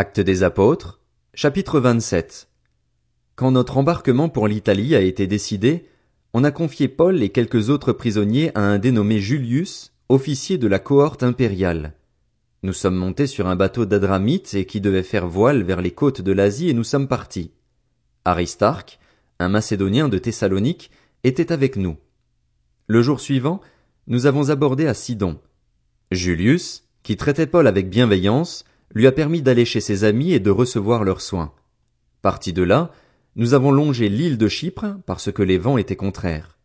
Actes des apôtres, chapitre 27. Quand notre embarquement pour l'Italie a été décidé, on a confié Paul et quelques autres prisonniers à un dénommé Julius, officier de la cohorte impériale. Nous sommes montés sur un bateau d'Adramite et qui devait faire voile vers les côtes de l'Asie et nous sommes partis. Aristarque, un Macédonien de Thessalonique, était avec nous. Le jour suivant, nous avons abordé à Sidon. Julius, qui traitait Paul avec bienveillance, lui a permis d'aller chez ses amis et de recevoir leurs soins. Parti de là, nous avons longé l'île de Chypre parce que les vents étaient contraires.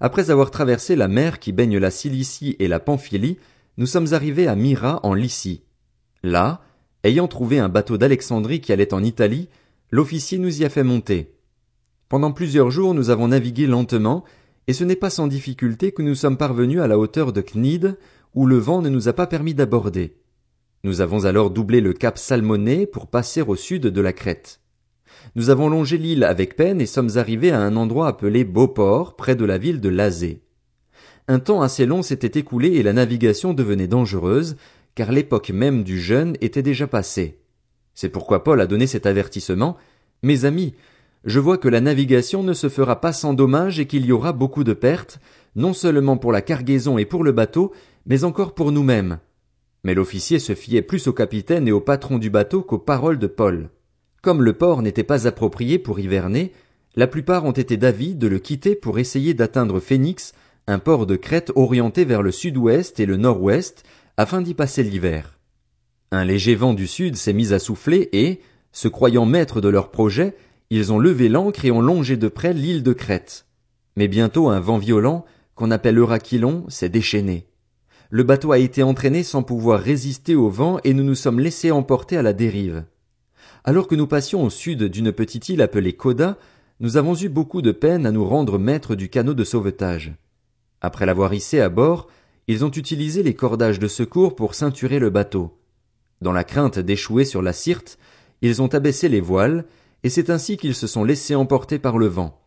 Après avoir traversé la mer qui baigne la Cilicie et la Pamphylie, nous sommes arrivés à Myra en Lycie. Là, ayant trouvé un bateau d'Alexandrie qui allait en Italie, l'officier nous y a fait monter. Pendant plusieurs jours nous avons navigué lentement, et ce n'est pas sans difficulté que nous sommes parvenus à la hauteur de Cnide, où le vent ne nous a pas permis d'aborder. Nous avons alors doublé le cap Salmoné pour passer au sud de la Crète. Nous avons longé l'île avec peine et sommes arrivés à un endroit appelé Beauport, près de la ville de Lazé. Un temps assez long s'était écoulé et la navigation devenait dangereuse, car l'époque même du jeûne était déjà passée. C'est pourquoi Paul a donné cet avertissement. Mes amis, je vois que la navigation ne se fera pas sans dommage et qu'il y aura beaucoup de pertes, non seulement pour la cargaison et pour le bateau, mais encore pour nous-mêmes. Mais l'officier se fiait plus au capitaine et au patron du bateau qu'aux paroles de Paul. Comme le port n'était pas approprié pour hiverner, la plupart ont été d'avis de le quitter pour essayer d'atteindre Phénix, un port de Crète orienté vers le sud-ouest et le nord-ouest, afin d'y passer l'hiver. Un léger vent du sud s'est mis à souffler et, se croyant maîtres de leur projet, ils ont levé l'ancre et ont longé de près l'île de Crète. Mais bientôt un vent violent, qu'on appelle Euraquilon, s'est déchaîné. Le bateau a été entraîné sans pouvoir résister au vent et nous nous sommes laissés emporter à la dérive. Alors que nous passions au sud d'une petite île appelée Coda, nous avons eu beaucoup de peine à nous rendre maîtres du canot de sauvetage. Après l'avoir hissé à bord, ils ont utilisé les cordages de secours pour ceinturer le bateau. Dans la crainte d'échouer sur la Syrte, ils ont abaissé les voiles, et c'est ainsi qu'ils se sont laissés emporter par le vent.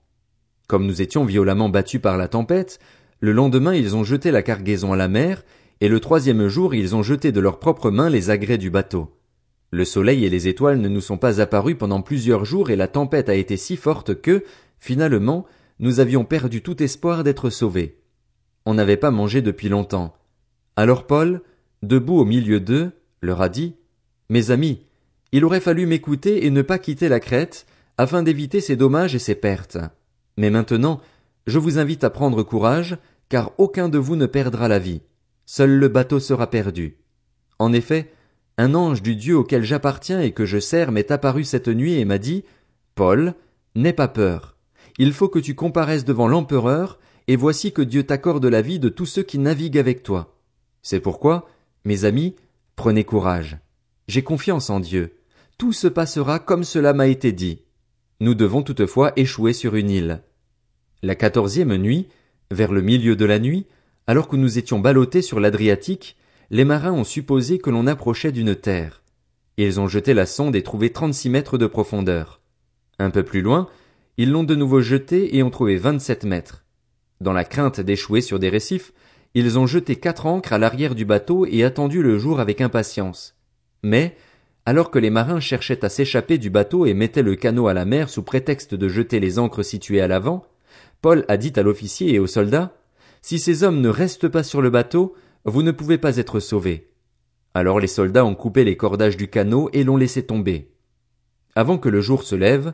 Comme nous étions violemment battus par la tempête, le lendemain ils ont jeté la cargaison à la mer, et le troisième jour ils ont jeté de leurs propres mains les agrès du bateau. Le soleil et les étoiles ne nous sont pas apparus pendant plusieurs jours et la tempête a été si forte que, finalement, nous avions perdu tout espoir d'être sauvés. On n'avait pas mangé depuis longtemps. Alors Paul, debout au milieu d'eux, leur a dit, Mes amis, il aurait fallu m'écouter et ne pas quitter la Crète, afin d'éviter ces dommages et ces pertes. Mais maintenant, je vous invite à prendre courage, car aucun de vous ne perdra la vie. Seul le bateau sera perdu. En effet, un ange du Dieu auquel j'appartiens et que je sers m'est apparu cette nuit et m'a dit, Paul, n'aie pas peur. Il faut que tu comparaisses devant l'empereur, et voici que Dieu t'accorde la vie de tous ceux qui naviguent avec toi. C'est pourquoi, mes amis, prenez courage. J'ai confiance en Dieu. Tout se passera comme cela m'a été dit. Nous devons toutefois échouer sur une île. La quatorzième nuit, vers le milieu de la nuit, alors que nous étions ballottés sur l'Adriatique, les marins ont supposé que l'on approchait d'une terre. Ils ont jeté la sonde et trouvé trente-six mètres de profondeur. Un peu plus loin, ils l'ont de nouveau jetée et ont trouvé vingt-sept mètres. Dans la crainte d'échouer sur des récifs, ils ont jeté quatre ancres à l'arrière du bateau et attendu le jour avec impatience. Mais, alors que les marins cherchaient à s'échapper du bateau et mettaient le canot à la mer sous prétexte de jeter les ancres situées à l'avant, Paul a dit à l'officier et aux soldats, Si ces hommes ne restent pas sur le bateau, vous ne pouvez pas être sauvés. Alors les soldats ont coupé les cordages du canot et l'ont laissé tomber. Avant que le jour se lève,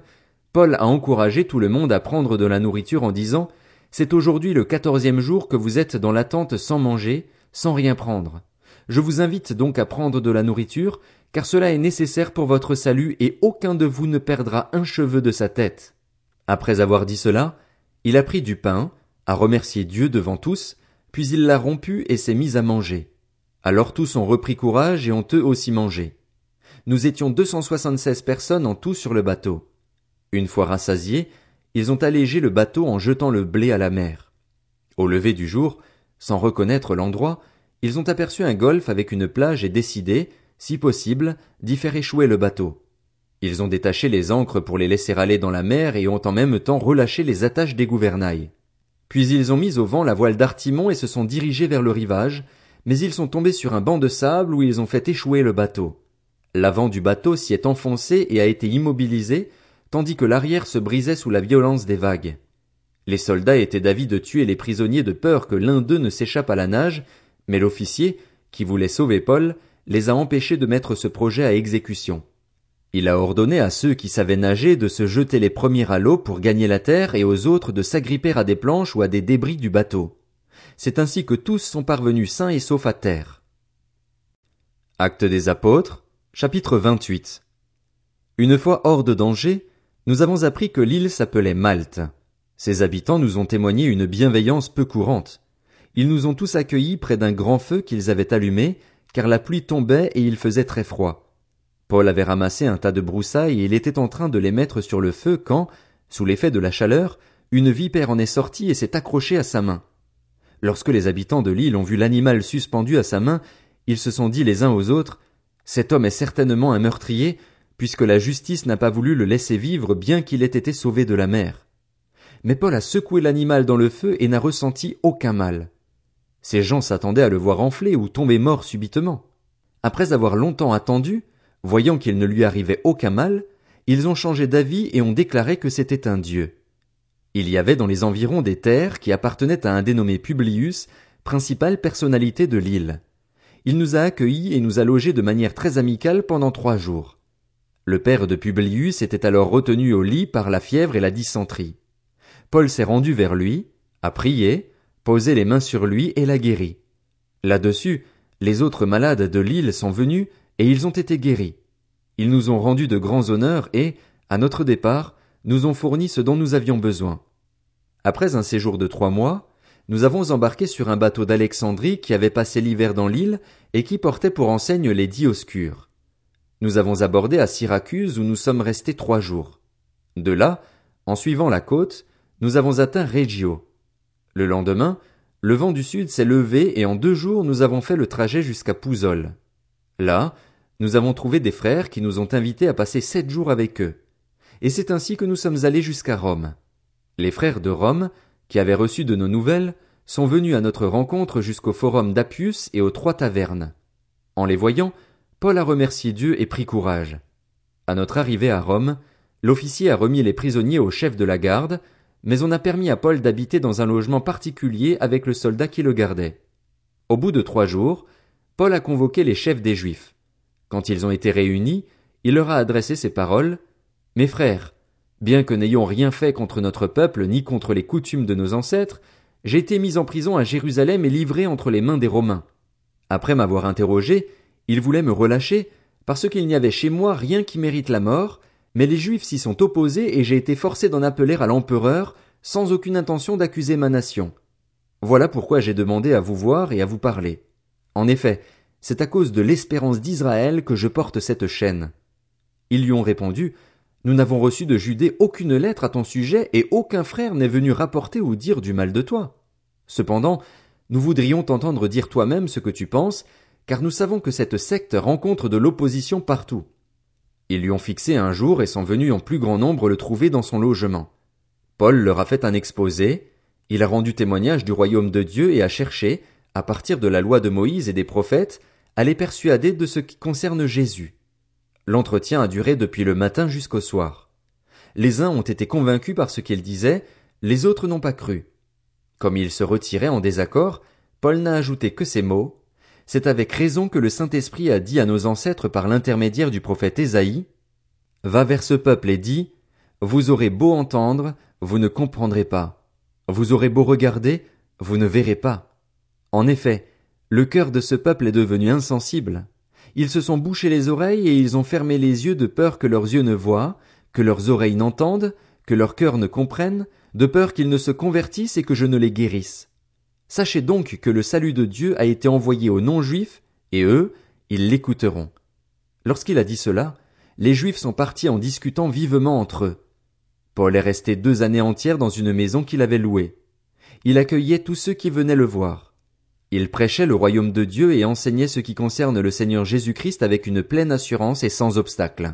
Paul a encouragé tout le monde à prendre de la nourriture en disant, C'est aujourd'hui le quatorzième jour que vous êtes dans l'attente sans manger, sans rien prendre. Je vous invite donc à prendre de la nourriture, car cela est nécessaire pour votre salut et aucun de vous ne perdra un cheveu de sa tête. Après avoir dit cela, il a pris du pain, a remercié Dieu devant tous, puis il l'a rompu et s'est mis à manger. Alors tous ont repris courage et ont eux aussi mangé. Nous étions deux cent soixante-seize personnes en tout sur le bateau. Une fois rassasiés, ils ont allégé le bateau en jetant le blé à la mer. Au lever du jour, sans reconnaître l'endroit, ils ont aperçu un golfe avec une plage et décidé, si possible, d'y faire échouer le bateau. Ils ont détaché les ancres pour les laisser aller dans la mer et ont en même temps relâché les attaches des gouvernails. Puis ils ont mis au vent la voile d'artimon et se sont dirigés vers le rivage, mais ils sont tombés sur un banc de sable où ils ont fait échouer le bateau. L'avant du bateau s'y est enfoncé et a été immobilisé, tandis que l'arrière se brisait sous la violence des vagues. Les soldats étaient d'avis de tuer les prisonniers de peur que l'un d'eux ne s'échappe à la nage, mais l'officier, qui voulait sauver Paul, les a empêchés de mettre ce projet à exécution. Il a ordonné à ceux qui savaient nager de se jeter les premiers à l'eau pour gagner la terre et aux autres de s'agripper à des planches ou à des débris du bateau. C'est ainsi que tous sont parvenus sains et saufs à terre. Acte des apôtres, chapitre 28. Une fois hors de danger, nous avons appris que l'île s'appelait Malte. Ses habitants nous ont témoigné une bienveillance peu courante. Ils nous ont tous accueillis près d'un grand feu qu'ils avaient allumé, car la pluie tombait et il faisait très froid. Paul avait ramassé un tas de broussailles et il était en train de les mettre sur le feu quand, sous l'effet de la chaleur, une vipère en est sortie et s'est accrochée à sa main. Lorsque les habitants de l'île ont vu l'animal suspendu à sa main, ils se sont dit les uns aux autres, cet homme est certainement un meurtrier, puisque la justice n'a pas voulu le laisser vivre bien qu'il ait été sauvé de la mer. Mais Paul a secoué l'animal dans le feu et n'a ressenti aucun mal. Ces gens s'attendaient à le voir enfler ou tomber mort subitement. Après avoir longtemps attendu, voyant qu'il ne lui arrivait aucun mal, ils ont changé d'avis et ont déclaré que c'était un dieu. Il y avait dans les environs des terres qui appartenaient à un dénommé Publius, principale personnalité de l'île. Il nous a accueillis et nous a logés de manière très amicale pendant trois jours. Le père de Publius était alors retenu au lit par la fièvre et la dysenterie. Paul s'est rendu vers lui, a prié, posé les mains sur lui et l'a guéri. Là-dessus, les autres malades de l'île sont venus et ils ont été guéris. Ils nous ont rendu de grands honneurs et, à notre départ, nous ont fourni ce dont nous avions besoin. Après un séjour de trois mois, nous avons embarqué sur un bateau d'Alexandrie qui avait passé l'hiver dans l'île et qui portait pour enseigne les Dioscures. Nous avons abordé à Syracuse où nous sommes restés trois jours. De là, en suivant la côte, nous avons atteint Reggio. Le lendemain, le vent du sud s'est levé et en deux jours nous avons fait le trajet jusqu'à Pouzol. Là, nous avons trouvé des frères qui nous ont invités à passer sept jours avec eux et c'est ainsi que nous sommes allés jusqu'à Rome. Les frères de Rome, qui avaient reçu de nos nouvelles, sont venus à notre rencontre jusqu'au forum d'Appius et aux trois tavernes. En les voyant, Paul a remercié Dieu et pris courage. À notre arrivée à Rome, l'officier a remis les prisonniers au chef de la garde, mais on a permis à Paul d'habiter dans un logement particulier avec le soldat qui le gardait. Au bout de trois jours, Paul a convoqué les chefs des Juifs. Quand ils ont été réunis, il leur a adressé ces paroles. Mes frères, bien que n'ayant rien fait contre notre peuple ni contre les coutumes de nos ancêtres, j'ai été mis en prison à Jérusalem et livré entre les mains des Romains. Après m'avoir interrogé, ils voulaient me relâcher, parce qu'il n'y avait chez moi rien qui mérite la mort, mais les Juifs s'y sont opposés et j'ai été forcé d'en appeler à l'empereur, sans aucune intention d'accuser ma nation. Voilà pourquoi j'ai demandé à vous voir et à vous parler. En effet, c'est à cause de l'espérance d'Israël que je porte cette chaîne. Ils lui ont répondu, nous n'avons reçu de Judée aucune lettre à ton sujet, et aucun frère n'est venu rapporter ou dire du mal de toi. Cependant, nous voudrions t'entendre dire toi-même ce que tu penses, car nous savons que cette secte rencontre de l'opposition partout. Ils lui ont fixé un jour et sont venus en plus grand nombre le trouver dans son logement. Paul leur a fait un exposé, il a rendu témoignage du royaume de Dieu et a cherché, à partir de la loi de Moïse et des prophètes, à les persuader de ce qui concerne Jésus. L'entretien a duré depuis le matin jusqu'au soir. Les uns ont été convaincus par ce qu'il disait, les autres n'ont pas cru. Comme ils se retiraient en désaccord, Paul n'a ajouté que ces mots. C'est avec raison que le Saint-Esprit a dit à nos ancêtres par l'intermédiaire du prophète Ésaïe, Va vers ce peuple et dis, Vous aurez beau entendre, vous ne comprendrez pas. Vous aurez beau regarder, vous ne verrez pas. En effet, le cœur de ce peuple est devenu insensible. Ils se sont bouchés les oreilles et ils ont fermé les yeux de peur que leurs yeux ne voient, que leurs oreilles n'entendent, que leur cœur ne comprenne, de peur qu'ils ne se convertissent et que je ne les guérisse. Sachez donc que le salut de Dieu a été envoyé aux non-juifs, et eux, ils l'écouteront. Lorsqu'il a dit cela, les juifs sont partis en discutant vivement entre eux. Paul est resté deux années entières dans une maison qu'il avait louée. Il accueillait tous ceux qui venaient le voir. Il prêchait le royaume de Dieu et enseignait ce qui concerne le Seigneur Jésus-Christ avec une pleine assurance et sans obstacle.